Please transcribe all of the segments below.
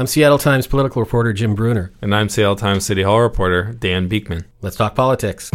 I'm Seattle Times political reporter Jim Brunner. And I'm Seattle Times City Hall reporter Dan Beekman. Let's talk politics.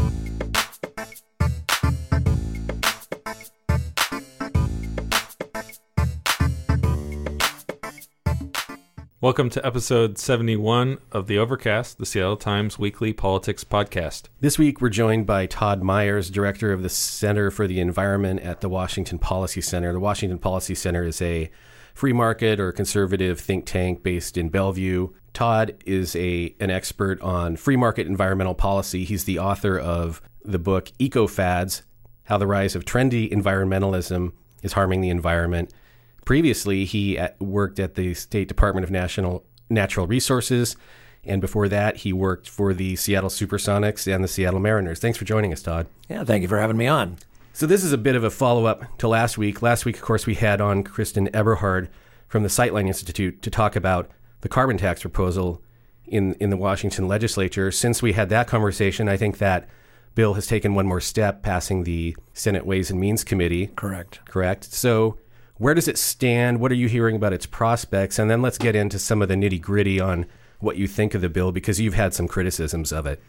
Welcome to episode 71 of The Overcast, the Seattle Times weekly politics podcast. This week, we're joined by Todd Myers, director of the Center for the Environment at the Washington Policy Center. The Washington Policy Center is a free market or conservative think tank based in Bellevue. Todd is a an expert on free market environmental policy. He's the author of the book Eco Fads: How the Rise of Trendy Environmentalism is Harming the Environment. Previously, he worked at the State Department of National Natural Resources, and before that, he worked for the Seattle Supersonics and the Seattle Mariners. Thanks for joining us, Todd. Yeah, thank you for having me on. So this is a bit of a follow up to last week. Last week, of course, we had on Kristin Eberhard from the Sightline Institute to talk about the carbon tax proposal in in the Washington legislature. Since we had that conversation, I think that bill has taken one more step, passing the Senate Ways and Means Committee. Correct. Correct. So where does it stand? What are you hearing about its prospects? And then let's get into some of the nitty gritty on what you think of the bill because you've had some criticisms of it.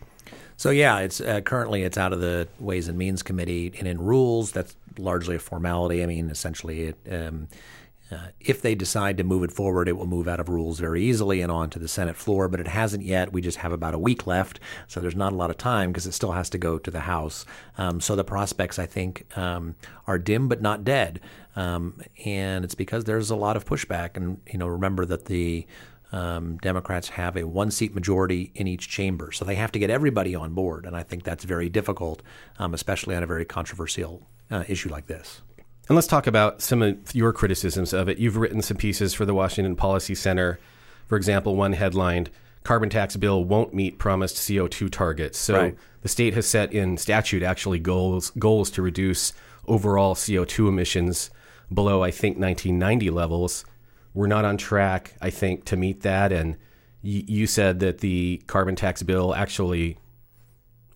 So yeah, it's uh, currently it's out of the Ways and Means Committee and in rules. That's largely a formality. I mean, essentially, it, um, uh, if they decide to move it forward, it will move out of rules very easily and onto the Senate floor, but it hasn't yet. We just have about a week left, so there's not a lot of time because it still has to go to the House. Um, so the prospects, I think, um, are dim but not dead. Um, and it's because there's a lot of pushback. And, you know, remember that the um, Democrats have a one seat majority in each chamber. So they have to get everybody on board. And I think that's very difficult, um, especially on a very controversial uh, issue like this. And let's talk about some of your criticisms of it. You've written some pieces for the Washington Policy Center. For example, one headlined Carbon tax bill won't meet promised CO2 targets. So right. the state has set in statute actually goals goals to reduce overall CO2 emissions below I think 1990 levels. We're not on track, I think, to meet that. And y- you said that the carbon tax bill actually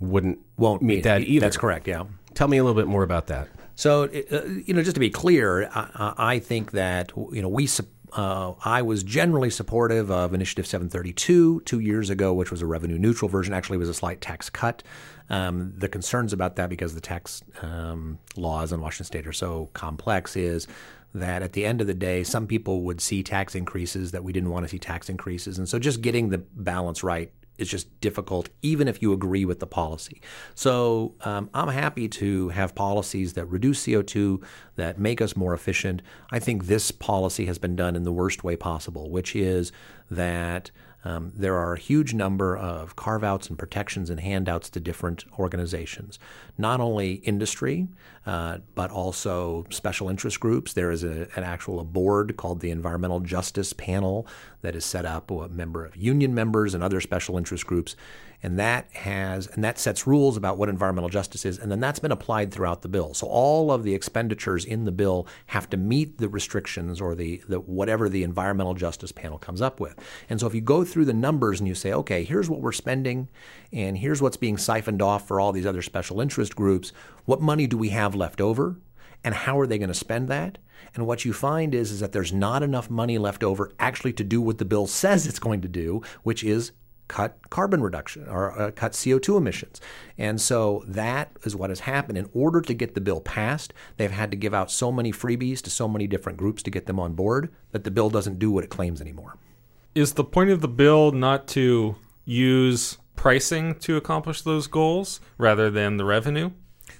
wouldn't won't meet, meet that either. That's correct. Yeah. Tell me a little bit more about that. So, uh, you know, just to be clear, I, I think that you know we. Uh, I was generally supportive of Initiative 732 two years ago, which was a revenue neutral version. Actually, was a slight tax cut. Um, the concerns about that, because the tax um, laws in Washington State are so complex, is that at the end of the day, some people would see tax increases that we didn't want to see tax increases, and so just getting the balance right is just difficult, even if you agree with the policy. So um, I'm happy to have policies that reduce CO2, that make us more efficient. I think this policy has been done in the worst way possible, which is that um, there are a huge number of carve outs and protections and handouts to different organizations, not only industry, uh, but also special interest groups. There is a, an actual board called the Environmental Justice Panel that is set up, a member of union members and other special interest groups and that has and that sets rules about what environmental justice is and then that's been applied throughout the bill. So all of the expenditures in the bill have to meet the restrictions or the, the whatever the environmental justice panel comes up with. And so if you go through the numbers and you say okay here's what we're spending and here's what's being siphoned off for all these other special interest groups what money do we have left over and how are they going to spend that? And what you find is, is that there's not enough money left over actually to do what the bill says it's going to do, which is cut carbon reduction or uh, cut CO2 emissions. And so that is what has happened. In order to get the bill passed, they've had to give out so many freebies to so many different groups to get them on board that the bill doesn't do what it claims anymore. Is the point of the bill not to use pricing to accomplish those goals rather than the revenue?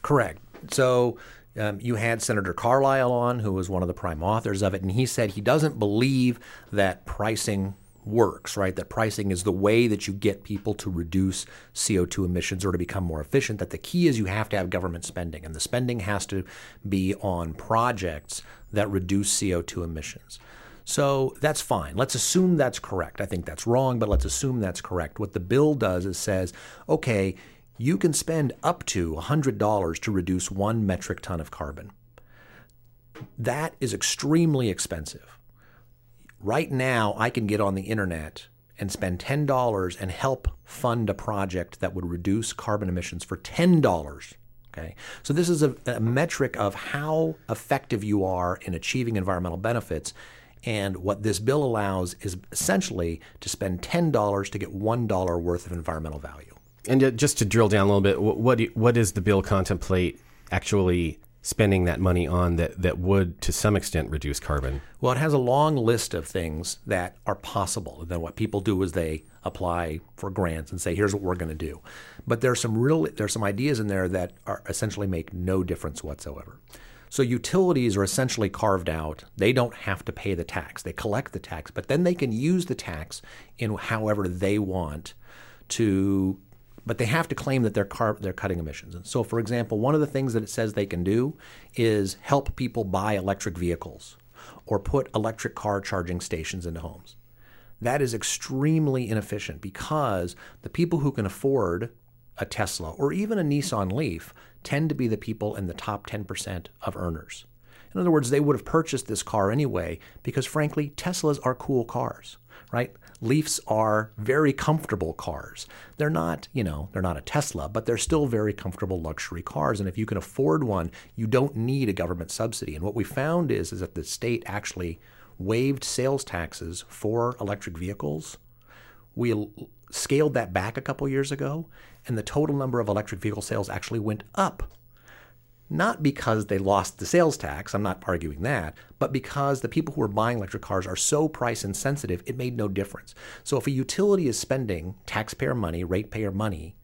Correct. So um, you had Senator Carlyle on, who was one of the prime authors of it, and he said he doesn't believe that pricing works, right? That pricing is the way that you get people to reduce CO2 emissions or to become more efficient. That the key is you have to have government spending, and the spending has to be on projects that reduce CO2 emissions. So that's fine. Let's assume that's correct. I think that's wrong, but let's assume that's correct. What the bill does is says, okay, you can spend up to $100 to reduce one metric ton of carbon. That is extremely expensive Right now, I can get on the internet and spend $10 and help fund a project that would reduce carbon emissions for $10. Okay. So this is a, a, metric of how effective you are in achieving environmental benefits. And what this bill allows is essentially to spend $10 to get $1 worth of environmental value. And uh, just to drill down a little bit, what what, what does the bill contemplate actually spending that money on that, that would to some extent reduce carbon? Well, it has a long list of things that are possible. And then what people do is they apply for grants and say, "Here's what we're going to do." But there's some real there's some ideas in there that are essentially make no difference whatsoever. So utilities are essentially carved out. They don't have to pay the tax. They collect the tax, but then they can use the tax in however they want to but they have to claim that they're car- they're cutting emissions. And so, for example, one of the things that it says they can do is help people buy electric vehicles or put electric car charging stations into homes. That is extremely inefficient because the people who can afford a Tesla or even a Nissan Leaf tend to be the people in the top 10% of earners. In other words, they would have purchased this car anyway because, frankly, Teslas are cool cars, right? Leafs are very comfortable cars. They're not, you know, they're not a Tesla, but they're still very comfortable luxury cars. And if you can afford one, you don't need a government subsidy. And what we found is, is that the state actually waived sales taxes for electric vehicles. We scaled that back a couple years ago, and the total number of electric vehicle sales actually went up not because they lost the sales tax, I'm not arguing that, but because the people who are buying electric cars are so price insensitive, it made no difference. So if a utility is spending taxpayer money, ratepayer money,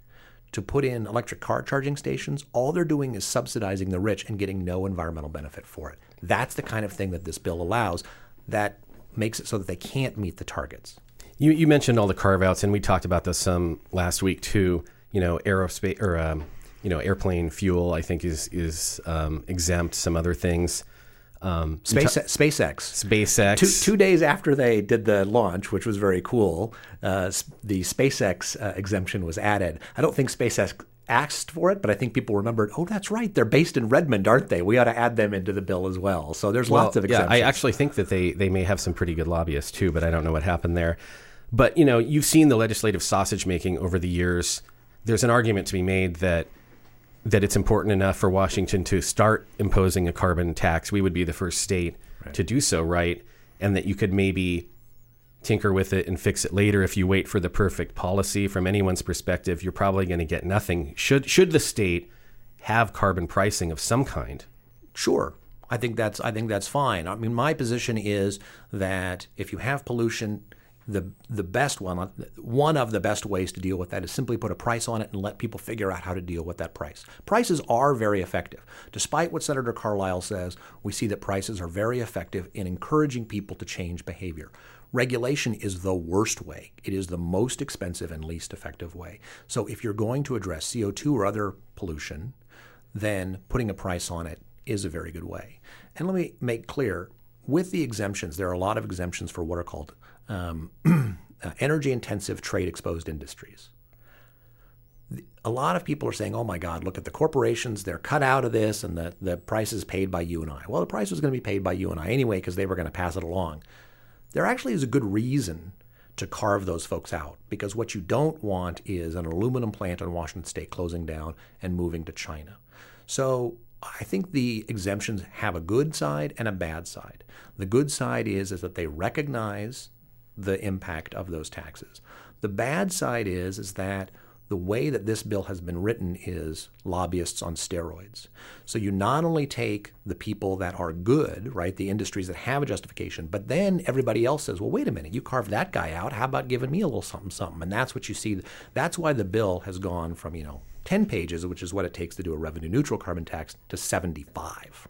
to put in electric car charging stations, all they're doing is subsidizing the rich and getting no environmental benefit for it. That's the kind of thing that this bill allows that makes it so that they can't meet the targets. You, you mentioned all the carve outs, and we talked about this some last week too. You know, aerospace or um, you know, airplane fuel. I think is is um, exempt. Some other things. Um, Space, ta- SpaceX. SpaceX. Two, two days after they did the launch, which was very cool, uh, the SpaceX uh, exemption was added. I don't think SpaceX asked for it, but I think people remembered, oh, that's right. They're based in Redmond, aren't they? We ought to add them into the bill as well. So there's Well, lots of exemptions. yeah. I actually think that they they may have some pretty good lobbyists too, but I don't know what happened there. But you know, you've seen the legislative sausage making over the years. There's an argument to be made that that it's important enough for Washington to start imposing a carbon tax. We would be the first state to do so, right? And that you could maybe tinker with it and fix it later if you wait for the perfect policy from anyone's perspective you're probably going to get nothing should should the state have carbon pricing of some kind Sure. I think that's I think that's fine. I mean, my position is that if you have pollution, the the best one one of the best ways to deal with that is simply put a price on it and let people figure out how to deal with that price. Prices are very effective. Despite what Senator Carlyle says, we see that prices are very effective in encouraging people to change behavior. Regulation is the worst way. It is the most expensive and least effective way. So if you're going to address CO2 or other pollution, then putting a price on it is a very good way. And let me make clear with the exemptions, there are a lot of exemptions for what are called um, uh, energy intensive trade exposed industries. A lot of people are saying, oh my God, look at the corporations, they're cut out of this, and the, the price is paid by you and I. Well, the price was going to be paid by you and I anyway because they were going to pass it along. There actually is a good reason to carve those folks out because what you don't want is an aluminum plant in Washington state closing down and moving to China. So I think the exemptions have a good side and a bad side. The good side is, is that they recognize the impact of those taxes. The bad side is, is that the way that this bill has been written is lobbyists on steroids. So you not only take the people that are good, right, the industries that have a justification, but then everybody else says, well, wait a minute, you carved that guy out. How about giving me a little something, something? And that's what you see. That's why the bill has gone from, you know, 10 pages, which is what it takes to do a revenue neutral carbon tax, to 75.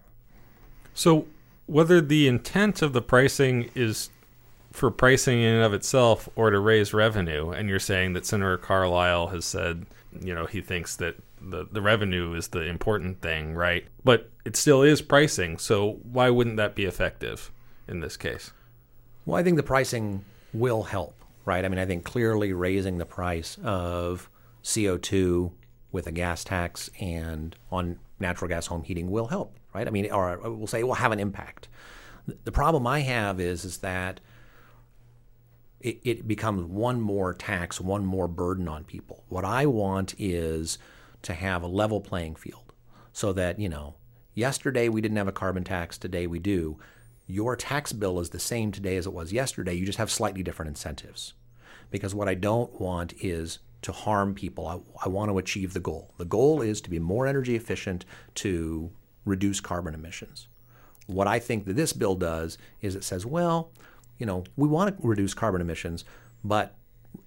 So, whether the intent of the pricing is for pricing in and of itself or to raise revenue, and you're saying that Senator Carlyle has said, you know, he thinks that the, the revenue is the important thing, right? But it still is pricing, so why wouldn't that be effective in this case? Well, I think the pricing will help, right? I mean, I think clearly raising the price of CO2 with a gas tax and on natural gas home heating will help, right? I mean, or we'll say it will have an impact. The problem I have is is that it, it becomes one more tax, one more burden on people. What I want is to have a level playing field so that, you know, yesterday we didn't have a carbon tax, today we do. your tax bill is the same today as it was yesterday. You just have slightly different incentives. Because what I don't want is to harm people. I, I want to achieve the goal. The goal is to be more energy efficient to reduce carbon emissions. What I think that this bill does is it says, well, you know, we want to reduce carbon emissions, but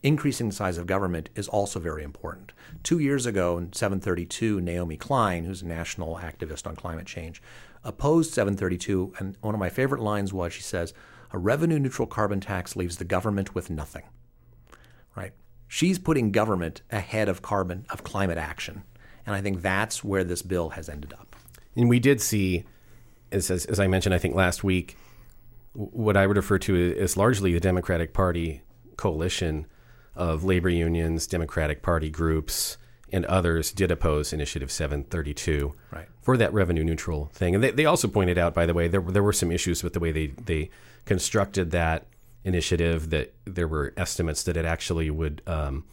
increasing the size of government is also very important. Two years ago, in 732, Naomi Klein, who's a national activist on climate change, opposed 732, and one of my favorite lines was she says, "A revenue neutral carbon tax leaves the government with nothing." Right? She's putting government ahead of carbon of climate action, and I think that's where this bill has ended up. And we did see, as, as, as I mentioned, I think last week, what I would refer to as largely the Democratic Party coalition of labor unions, Democratic Party groups, and others did oppose Initiative 732 right. for that revenue neutral thing. And they, they also pointed out, by the way, there, there were some issues with the way they, they constructed that initiative, that there were estimates that it actually would um,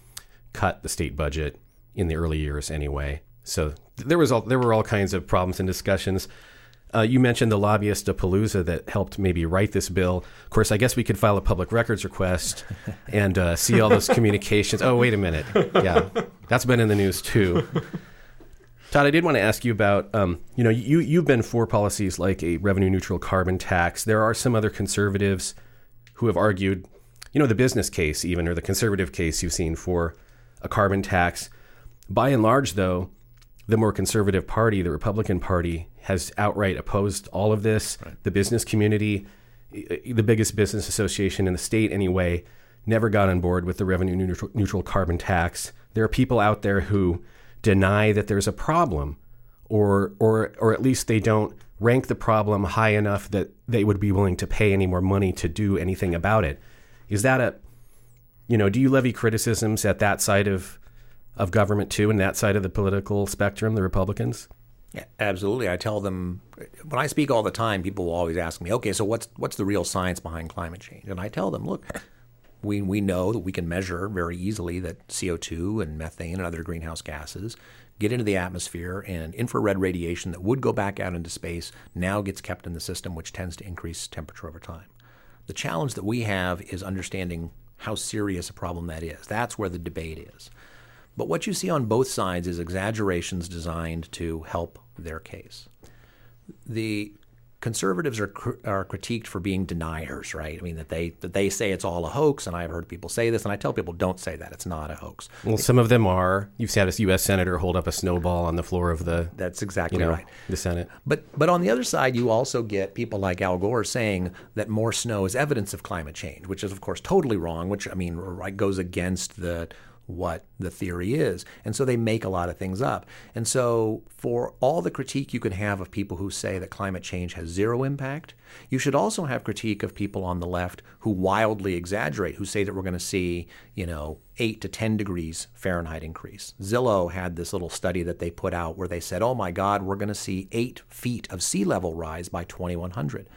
cut the state budget in the early years anyway. So there was all, there were all kinds of problems and discussions. Uh, you mentioned the lobbyist of Palooza that helped maybe write this bill. Of course, I guess we could file a public records request and uh, see all those communications. Oh, wait a minute. Yeah, that's been in the news too. Todd, I did want to ask you about, um, you know, you, you've been for policies like a revenue neutral carbon tax. There are some other conservatives who have argued, you know, the business case, even, or the conservative case you've seen for a carbon tax. By and large, though, the more conservative party, the Republican Party, has outright opposed all of this. Right. The business community, the biggest business association in the state anyway, never got on board with the revenue neutral, neutral carbon tax. There are people out there who deny that there's a problem, or or or at least they don't rank the problem high enough that they would be willing to pay any more money to do anything about it. Is that a you know, do you levy criticisms at that side of of government too, and that side of the political spectrum, the Republicans? Yeah, absolutely. I tell them when I speak all the time, people will always ask me, "Okay, so what's what's the real science behind climate change?" And I tell them, "Look, we we know that we can measure very easily that CO2 and methane and other greenhouse gases get into the atmosphere, and infrared radiation that would go back out into space now gets kept in the system, which tends to increase temperature over time. The challenge that we have is understanding how serious a problem that is. That's where the debate is. But what you see on both sides is exaggerations designed to help their case. The conservatives are are critiqued for being deniers, right? I mean that they that they say it's all a hoax, and I've heard people say this, and I tell people don't say that it's not a hoax. Well, some of them are. You've had a U.S. senator hold up a snowball on the floor of the that's exactly you know, right the Senate. But but on the other side, you also get people like Al Gore saying that more snow is evidence of climate change, which is of course totally wrong. Which I mean goes against the what the theory is. And so they make a lot of things up. And so, for all the critique you can have of people who say that climate change has zero impact, you should also have critique of people on the left who wildly exaggerate, who say that we're going to see, you know, 8 to 10 degrees Fahrenheit increase. Zillow had this little study that they put out where they said, oh my God, we're going to see 8 feet of sea level rise by 2100.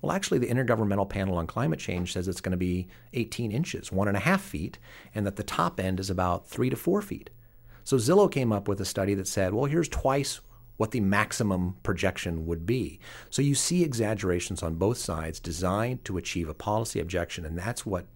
Well, actually, the Intergovernmental Panel on Climate Change says it's going to be 18 inches, one and a half feet, and that the top end is about three to four feet. So Zillow came up with a study that said, well, here's twice what the maximum projection would be. So you see exaggerations on both sides designed to achieve a policy objection. And that's what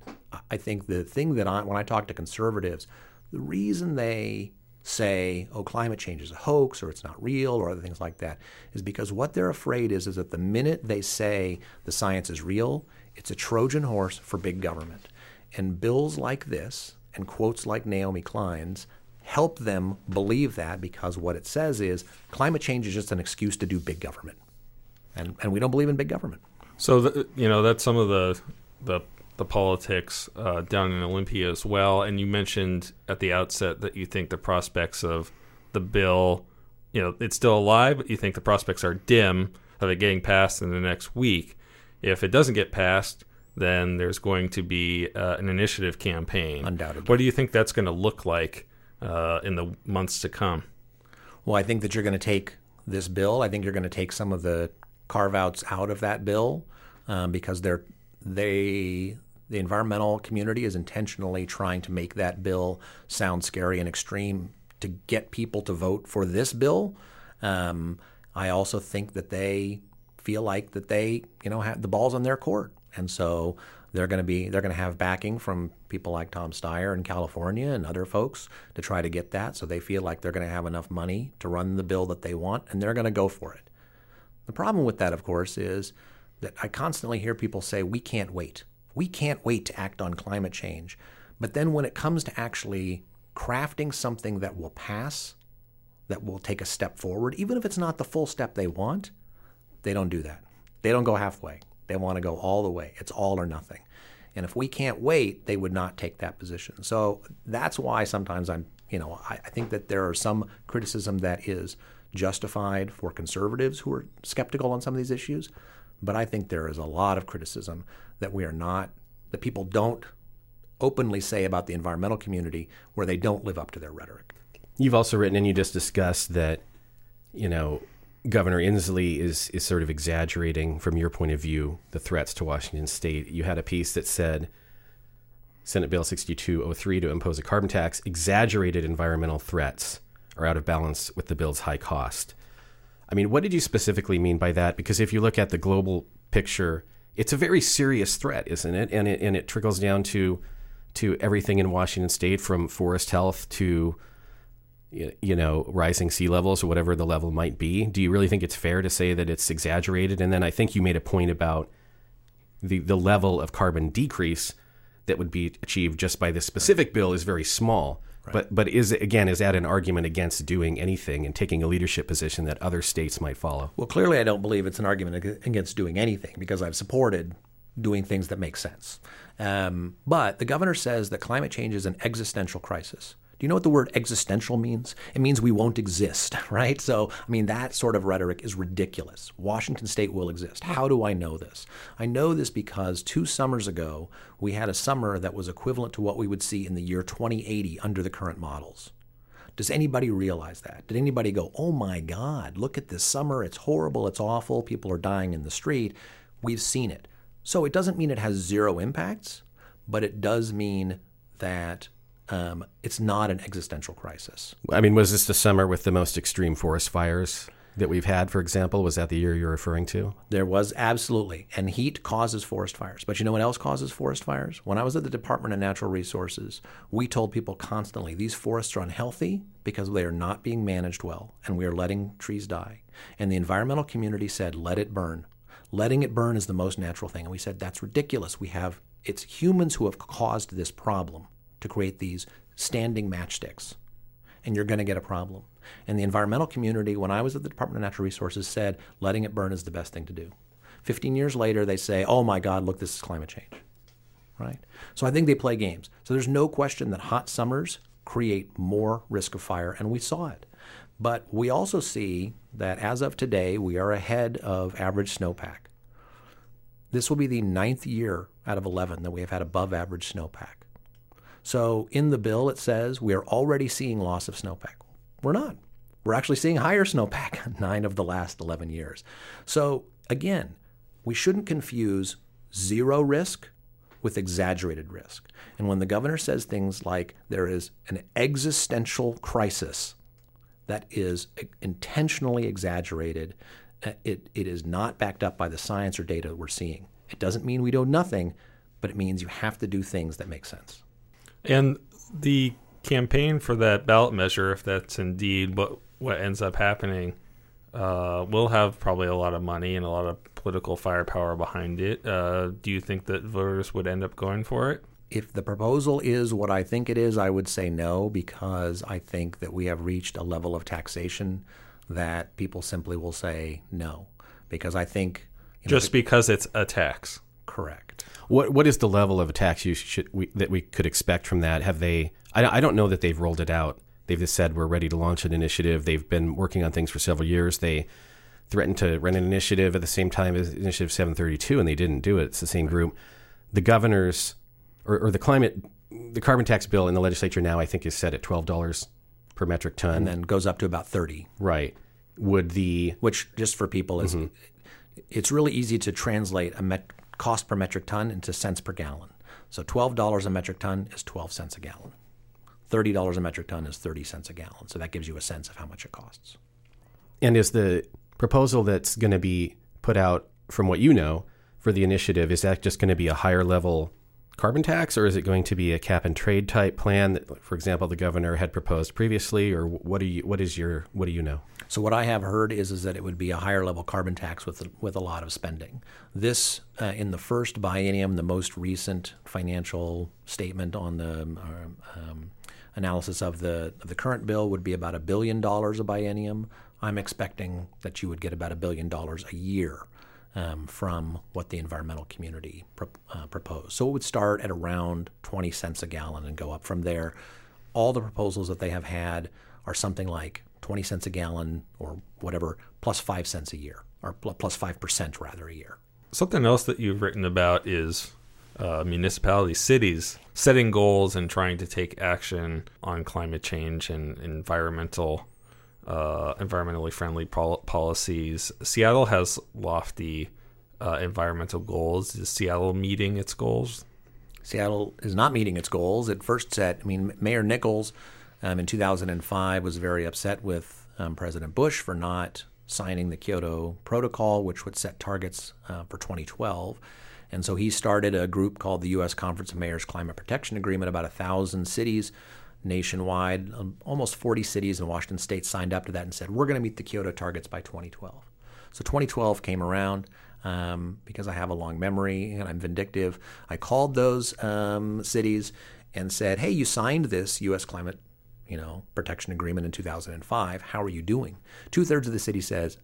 I think the thing that I, when I talk to conservatives, the reason they say, oh, climate change is a hoax or it's not real or other things like that, is because what they're afraid is, is that the minute they say the science is real, it's a Trojan horse for big government. And bills like this and quotes like Naomi Klein's help them believe that because what it says is climate change is just an excuse to do big government. And, and we don't believe in big government. So, the, you know, that's some of the, the the politics uh, down in Olympia as well. And you mentioned at the outset that you think the prospects of the bill, you know, it's still alive, but you think the prospects are dim of it getting passed in the next week. If it doesn't get passed, then there's going to be uh, an initiative campaign. Undoubtedly. What do you think that's going to look like uh, in the months to come? Well, I think that you're going to take this bill. I think you're going to take some of the carve outs out of that bill um, because they're they the environmental community is intentionally trying to make that bill sound scary and extreme to get people to vote for this bill. Um, I also think that they feel like that they, you know, have the balls on their court, and so they're going to be they're going to have backing from people like Tom Steyer in California and other folks to try to get that. So they feel like they're going to have enough money to run the bill that they want, and they're going to go for it. The problem with that, of course, is that I constantly hear people say we can't wait. We can't wait to act on climate change. But then when it comes to actually crafting something that will pass, that will take a step forward, even if it's not the full step they want, they don't do that. They don't go halfway. They want to go all the way. It's all or nothing. And if we can't wait, they would not take that position. So that's why sometimes I'm, you know, I, I think that there are some criticism that is justified for conservatives who are skeptical on some of these issues. But I think there is a lot of criticism that we are not, that people don't openly say about the environmental community where they don't live up to their rhetoric. You've also written and you just discussed that, you know, Governor Inslee is is sort of exaggerating from your point of view the threats to Washington State. You had a piece that said Senate Bill 6203 to impose a carbon tax exaggerated environmental threats are out of balance with the bill's high cost. I mean, what did you specifically mean by that? Because if you look at the global picture, it's a very serious threat, isn't it? And it and it trickles down to to everything in Washington State, from forest health to you know rising sea levels or whatever the level might be. Do you really think it's fair to say that it's exaggerated? And then I think you made a point about the the level of carbon decrease that would be achieved just by this specific bill is very small. Right. But but is again is that an argument against doing anything and taking a leadership position that other states might follow? Well, clearly I don't believe it's an argument against doing anything because I've supported doing things that make sense. Um, but the governor says that climate change is an existential crisis. Do you know what the word existential means? It means we won't exist, right? So, I mean, that sort of rhetoric is ridiculous. Washington state will exist. How do I know this? I know this because two summers ago, we had a summer that was equivalent to what we would see in the year 2080 under the current models. Does anybody realize that? Did anybody go, oh my God, look at this summer. It's horrible. It's awful. People are dying in the street. We've seen it. So it doesn't mean it has zero impacts, but it does mean that um, it's not an existential crisis. I mean, was this the summer with the most extreme forest fires that we've had, for example? Was that the year you're referring to? There was absolutely. And heat causes forest fires. But you know what else causes forest fires? When I was at the Department of Natural Resources, we told people constantly these forests are unhealthy because they are not being managed well and we are letting trees die. And the environmental community said, let it burn. Letting it burn is the most natural thing. And we said, that's ridiculous. We have, it's humans who have caused this problem to create these standing matchsticks, and you're going to get a problem. And the environmental community, when I was at the Department of Natural Resources, said letting it burn is the best thing to do. 15 years later, they say, oh my God, look, this is climate change. Right? So I think they play games. So there's no question that hot summers create more risk of fire, and we saw it. But we also see that as of today, we are ahead of average snowpack. This will be the ninth year out of 11 that we have had above average snowpack. So in the bill, it says we are already seeing loss of snowpack. We're not. We're actually seeing higher snowpack nine of the last 11 years. So again, we shouldn't confuse zero risk with exaggerated risk. And when the governor says things like there is an existential crisis that is intentionally exaggerated, uh, it, it is not backed up by the science or data we're seeing. It doesn't mean we do nothing, but it means you have to do things that make sense. And the campaign for that ballot measure, if that's indeed what what ends up happening, uh, will have probably a lot of money and a lot of political firepower behind it. Uh, do you think that voters would end up going for it? If the proposal is what I think it is, I would say no, because I think that we have reached a level of taxation that people simply will say no. Because I think. You know, Just because it's a tax. Correct. What what is the level of tax you should we, that we could expect from that? Have they? I, I don't know that they've rolled it out. They've just said we're ready to launch an initiative. They've been working on things for several years. They threatened to run an initiative at the same time as Initiative 732, and they didn't do it. It's the same group. The governors or, or the climate, the carbon tax bill in the legislature now, I think, is set at twelve dollars per metric ton, and then goes up to about thirty. Right. Would the which just for people is, mm-hmm. it's really easy to translate a met, cost per metric ton into cents per gallon. So $12 a metric ton is 12 cents a gallon. $30 a metric ton is 30 cents a gallon. So that gives you a sense of how much it costs. And is the proposal that's going to be put out, from what you know, for the initiative, is that just going to be a higher level carbon tax, or is it going to be a cap and trade type plan that, for example, the governor had proposed previously, or what do you what is your what do you know? So what I have heard is is that it would be a higher level carbon tax with with a lot of spending. This uh, in the first biennium, the most recent financial statement on the uh, um, analysis of the of the current bill would be about a billion dollars a biennium. I'm expecting that you would get about a billion dollars a year um, from what the environmental community pro- uh, proposed. So it would start at around 20 cents a gallon and go up from there. All the proposals that they have had are something like 20 cents a gallon or whatever, plus 5 cents a year, or plus 5% rather a year. Something else that you've written about is uh, municipalities, cities setting goals and trying to take action on climate change and environmental uh, environmentally friendly pol- policies. Seattle has lofty uh, environmental goals. Is Seattle meeting its goals? Seattle is not meeting its goals. It first set, I mean, Mayor Nickels um, in 2005 was very upset with um, President Bush for not signing the Kyoto Protocol, which would set targets uh, for 2012. And so he started a group called the U.S. Conference of Mayors Climate Protection Agreement. About a thousand cities nationwide. Um, almost 40 cities in Washington state signed up to that and said, we're going to meet the Kyoto targets by 2012. So 2012 came around. Um, because I have a long memory and I'm vindictive, I called those um, cities and said, "Hey, you signed this U.S. climate, you know, protection agreement in 2005. How are you doing?" Two thirds of the city says,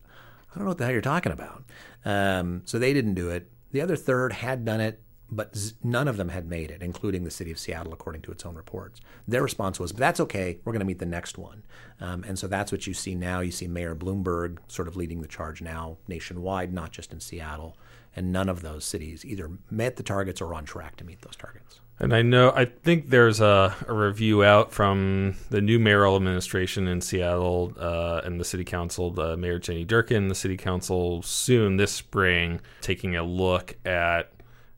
"I don't know what the hell you're talking about." Um, so they didn't do it. The other third had done it but none of them had made it, including the city of Seattle, according to its own reports. Their response was, "That's okay. We're going to meet the next one." Um, and so that's what you see now. You see Mayor Bloomberg sort of leading the charge now nationwide, not just in Seattle. And none of those cities either met the targets or on track to meet those targets. And I know, I think there's a, a review out from the new mayoral administration in Seattle uh, and the city council, uh, Mayor Jenny Durkan, the city council soon this spring, taking a look at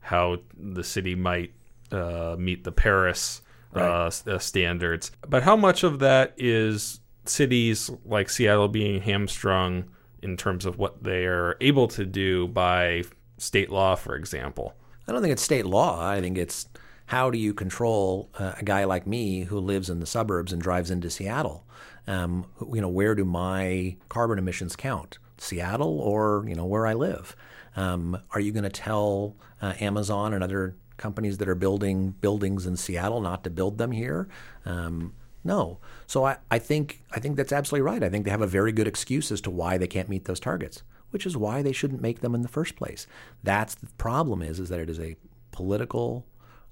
how the city might uh, meet the Paris uh, right. uh, standards. But how much of that is cities like Seattle being hamstrung in terms of what they are able to do by state law, for example? I don't think it's state law. I think it's how do you control uh, a guy like me who lives in the suburbs and drives into Seattle? Um, you know, where do my carbon emissions count? Seattle or you know where I live? Um, are you going to tell uh, Amazon and other companies that are building buildings in Seattle not to build them here? Um, no. So I, I think I think that's absolutely right. I think they have a very good excuse as to why they can't meet those targets, which is why they shouldn't make them in the first place. That's the problem is is that it is a political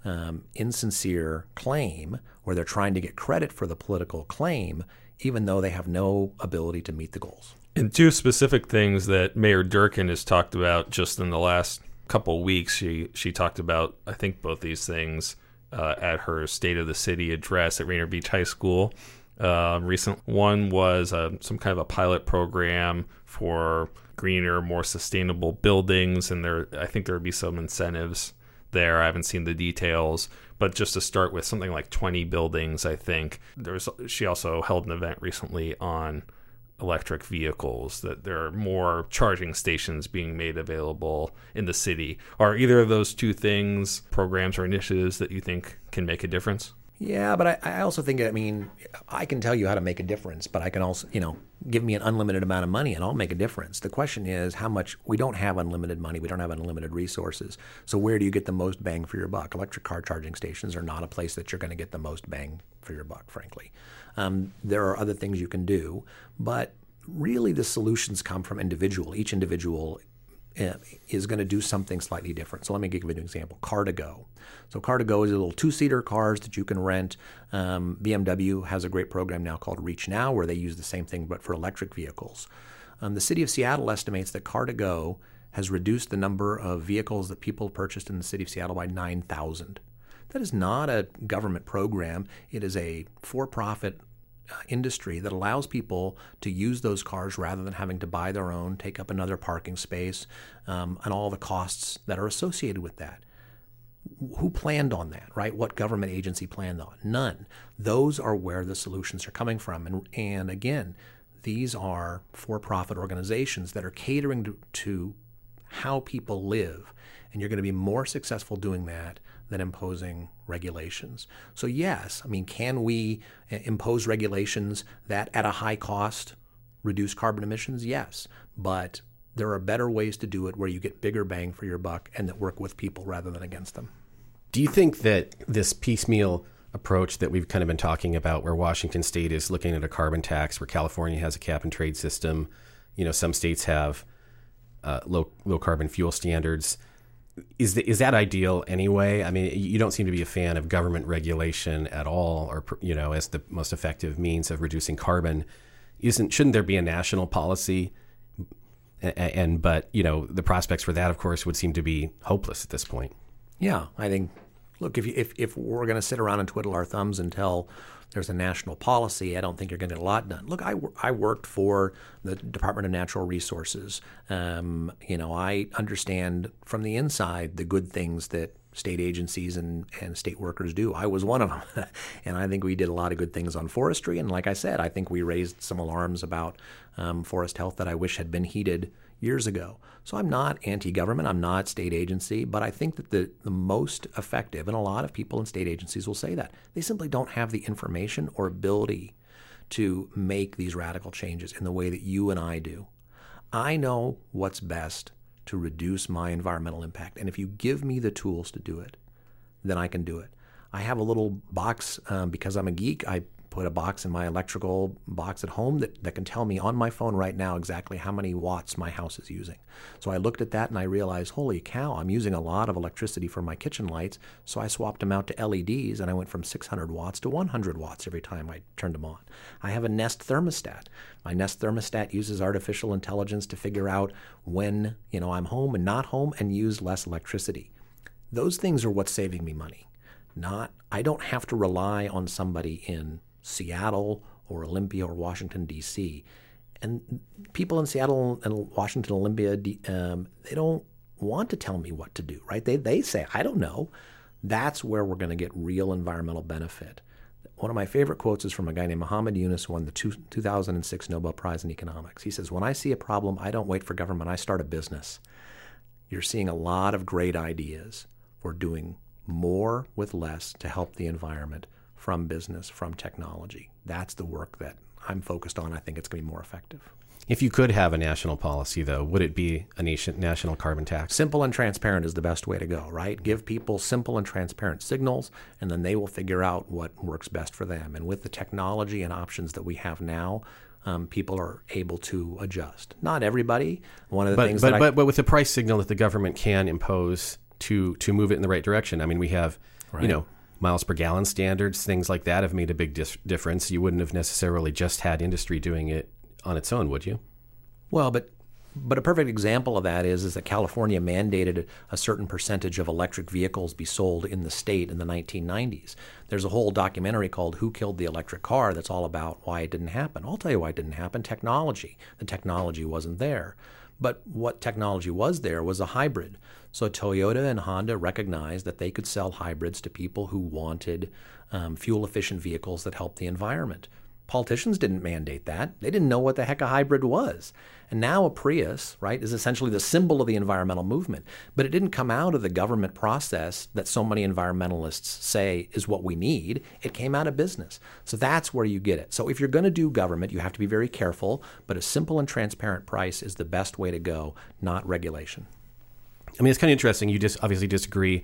um, insincere claim where they're trying to get credit for the political claim, even though they have no ability to meet the goals. And two specific things that Mayor Durkan has talked about just in the last couple weeks. She she talked about I think both these things uh, at her State of the City address at Rainier Beach High School. Um, recent one was uh, some kind of a pilot program for greener, more sustainable buildings, and there I think there would be some incentives there. I haven't seen the details, but just to start with something like 20 buildings, I think there's. She also held an event recently on electric vehicles, that there are more charging stations being made available in the city. Are either of those two things programs or initiatives that you think can make a difference? Yeah, but I, I also think, I mean, I can tell you how to make a difference, but I can also, you know, give me an unlimited amount of money and I'll make a difference. The question is how much, we don't have unlimited money, we don't have unlimited resources. So where do you get the most bang for your buck? Electric car charging stations are not a place that you're going to get the most bang for your buck, frankly. Um, there are other things you can do, but really the solutions come from individual. Each individual uh, is going to do something slightly different. So let me give you an example. Car2Go. So Car2Go is a little two-seater cars that you can rent. Um, BMW has a great program now called ReachNow, where they use the same thing but for electric vehicles. Um, the city of Seattle estimates that Car2Go has reduced the number of vehicles that people purchased in the city of Seattle by 9,000. That is not a government program. It is a for-profit uh, industry that allows people to use those cars rather than having to buy their own, take up another parking space, um, and all the costs that are associated with that. Who planned on that, right? What government agency planned on? None. Those are where the solutions are coming from. And, and again, these are for profit organizations that are catering to, to how people live. And you're going to be more successful doing that than imposing regulations. So, yes, I mean, can we uh, impose regulations that at a high cost reduce carbon emissions? Yes. But there are better ways to do it where you get bigger bang for your buck and that work with people rather than against them. Do you think that this piecemeal approach that we've kind of been talking about, where Washington State is looking at a carbon tax, where California has a cap and trade system, you know, some states have uh, low low carbon fuel standards. Is the, is that ideal anyway? I mean, you don't seem to be a fan of government regulation at all, or you know, as the most effective means of reducing carbon. Isn't shouldn't there be a national policy? And, and but you know, the prospects for that, of course, would seem to be hopeless at this point. Yeah, I think. Look, if you, if if we're going to sit around and twiddle our thumbs until there's a national policy, I don't think you're going to get a lot done. Look, I, I worked for the Department of Natural Resources. Um, you know, I understand from the inside the good things that state agencies and, and state workers do. I was one of them. and I think we did a lot of good things on forestry. And like I said, I think we raised some alarms about um, forest health that I wish had been heeded years ago. So I'm not anti government, I'm not state agency, but I think that the, the most effective, and a lot of people in state agencies will say that, they simply don't have the information or ability to make these radical changes in the way that you and I do. I know what's best to reduce my environmental impact. And if you give me the tools to do it, then I can do it. I have a little box um, because I'm a geek. I put a box in my electrical box at home that, that can tell me on my phone right now exactly how many watts my house is using. So I looked at that and I realized, holy cow, I'm using a lot of electricity for my kitchen lights. So I swapped them out to LEDs and I went from 600 watts to 100 watts every time I turned them on. I have a Nest thermostat. My Nest thermostat uses artificial intelligence to figure out when, you know, I'm home and not home and use less electricity. Those things are what's saving me money. Not I don't have to rely on somebody in Seattle or Olympia or Washington, D.C. And people in Seattle and Washington, Olympia, um, they don't want to tell me what to do, right? They, they say, I don't know. That's where we're going to get real environmental benefit. One of my favorite quotes is from a guy named Muhammad Yunus, who won the two, 2006 Nobel Prize in Economics. He says, When I see a problem, I don't wait for government, I start a business. You're seeing a lot of great ideas for doing more with less to help the environment from business, from technology. That's the work that I'm focused on. I think it's going to be more effective. If you could have a national policy, though, would it be a nation, national carbon tax? Simple and transparent is the best way to go, right? Give people simple and transparent signals, and then they will figure out what works best for them. And with the technology and options that we have now, um, people are able to adjust. Not everybody. One of the but, things but, that but, I, but with the price signal that the government can impose to to move it in the right direction. I mean, we have, Right. you know, miles per gallon standards, things like that have made a big dis- difference. You wouldn't have necessarily just had industry doing it on its own, would you? Well, but but a perfect example of that is is that California mandated a certain percentage of electric vehicles be sold in the state in the 1990s. There's a whole documentary called "Who Killed the Electric Car" that's all about why it didn't happen. I'll tell you why it didn't happen: technology. The technology wasn't there. But what technology was there was a hybrid. So Toyota and Honda recognized that they could sell hybrids to people who wanted um, fuel efficient vehicles that helped the environment. Politicians didn't mandate that. They didn't know what the heck a hybrid was. And now a Prius, right, is essentially the symbol of the environmental movement. But it didn't come out of the government process that so many environmentalists say is what we need. It came out of business. So that's where you get it. So if you're going to do government, you have to be very careful, but a simple and transparent price is the best way to go, not regulation. I mean, it's kind of interesting. You just obviously disagree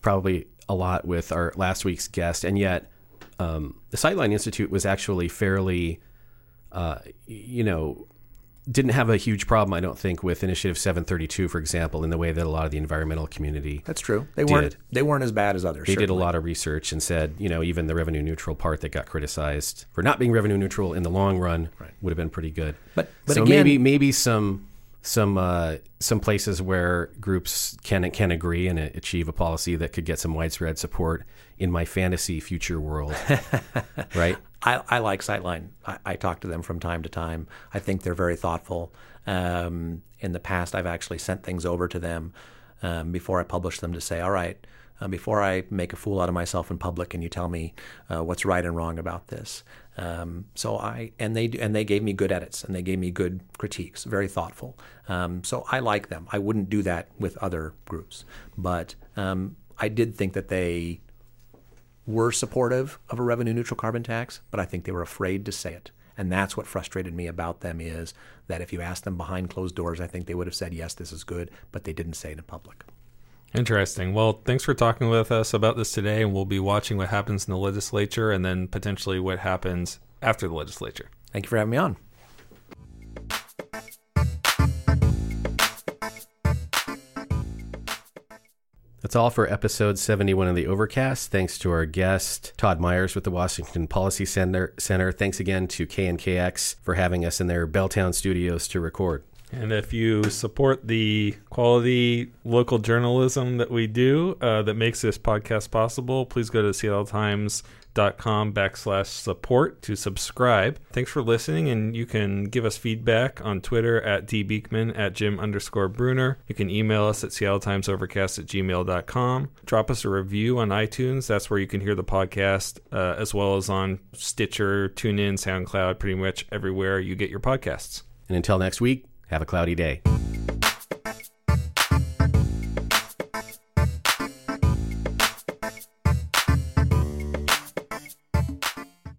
probably a lot with our last week's guest, and yet um, the Sightline Institute was actually fairly, uh, you know, didn't have a huge problem, I don't think, with Initiative 732, for example, in the way that a lot of the environmental community That's true. They Did. weren't they weren't as bad as others. They did a lot of research and said, you know, even the revenue neutral part that got criticized for not being revenue neutral in the long run would have been pretty good. But- but so again- maybe maybe some some uh, some places where groups can can agree and achieve a policy that could get some widespread support in my fantasy future world, right? I, I like Sightline. I, I talk to them from time to time. I think they're very thoughtful. Um, in the past, I've actually sent things over to them um, before I publish them to say, all right, uh, before I make a fool out of myself in public, can you tell me uh, what's right and wrong about this? Um, so I and they and they gave me good edits and they gave me good critiques, very thoughtful. Um, so I like them. I wouldn't do that with other groups, but um, I did think that they were supportive of a revenue neutral carbon tax, but I think they were afraid to say it. And that's what frustrated me about them is that if you asked them behind closed doors, I think they would have said, yes, this is good, but they didn't say it in public. Interesting. Well, thanks for talking with us about this today, and we'll be watching what happens in the legislature and then potentially what happens after the legislature. Thank you for having me on. That's all for episode 71 of the Overcast. Thanks to our guest, Todd Myers with the Washington Policy Center. Center. Thanks again to KNKX for having us in their Belltown studios to record. And if you support the quality local journalism that we do uh, that makes this podcast possible, please go to Seattle Times dot com backslash support to subscribe. Thanks for listening, and you can give us feedback on Twitter at dbeekman at jim underscore Brunner. You can email us at seattletimesovercast at gmail.com. Drop us a review on iTunes. That's where you can hear the podcast, uh, as well as on Stitcher, TuneIn, SoundCloud, pretty much everywhere you get your podcasts. And until next week, have a cloudy day.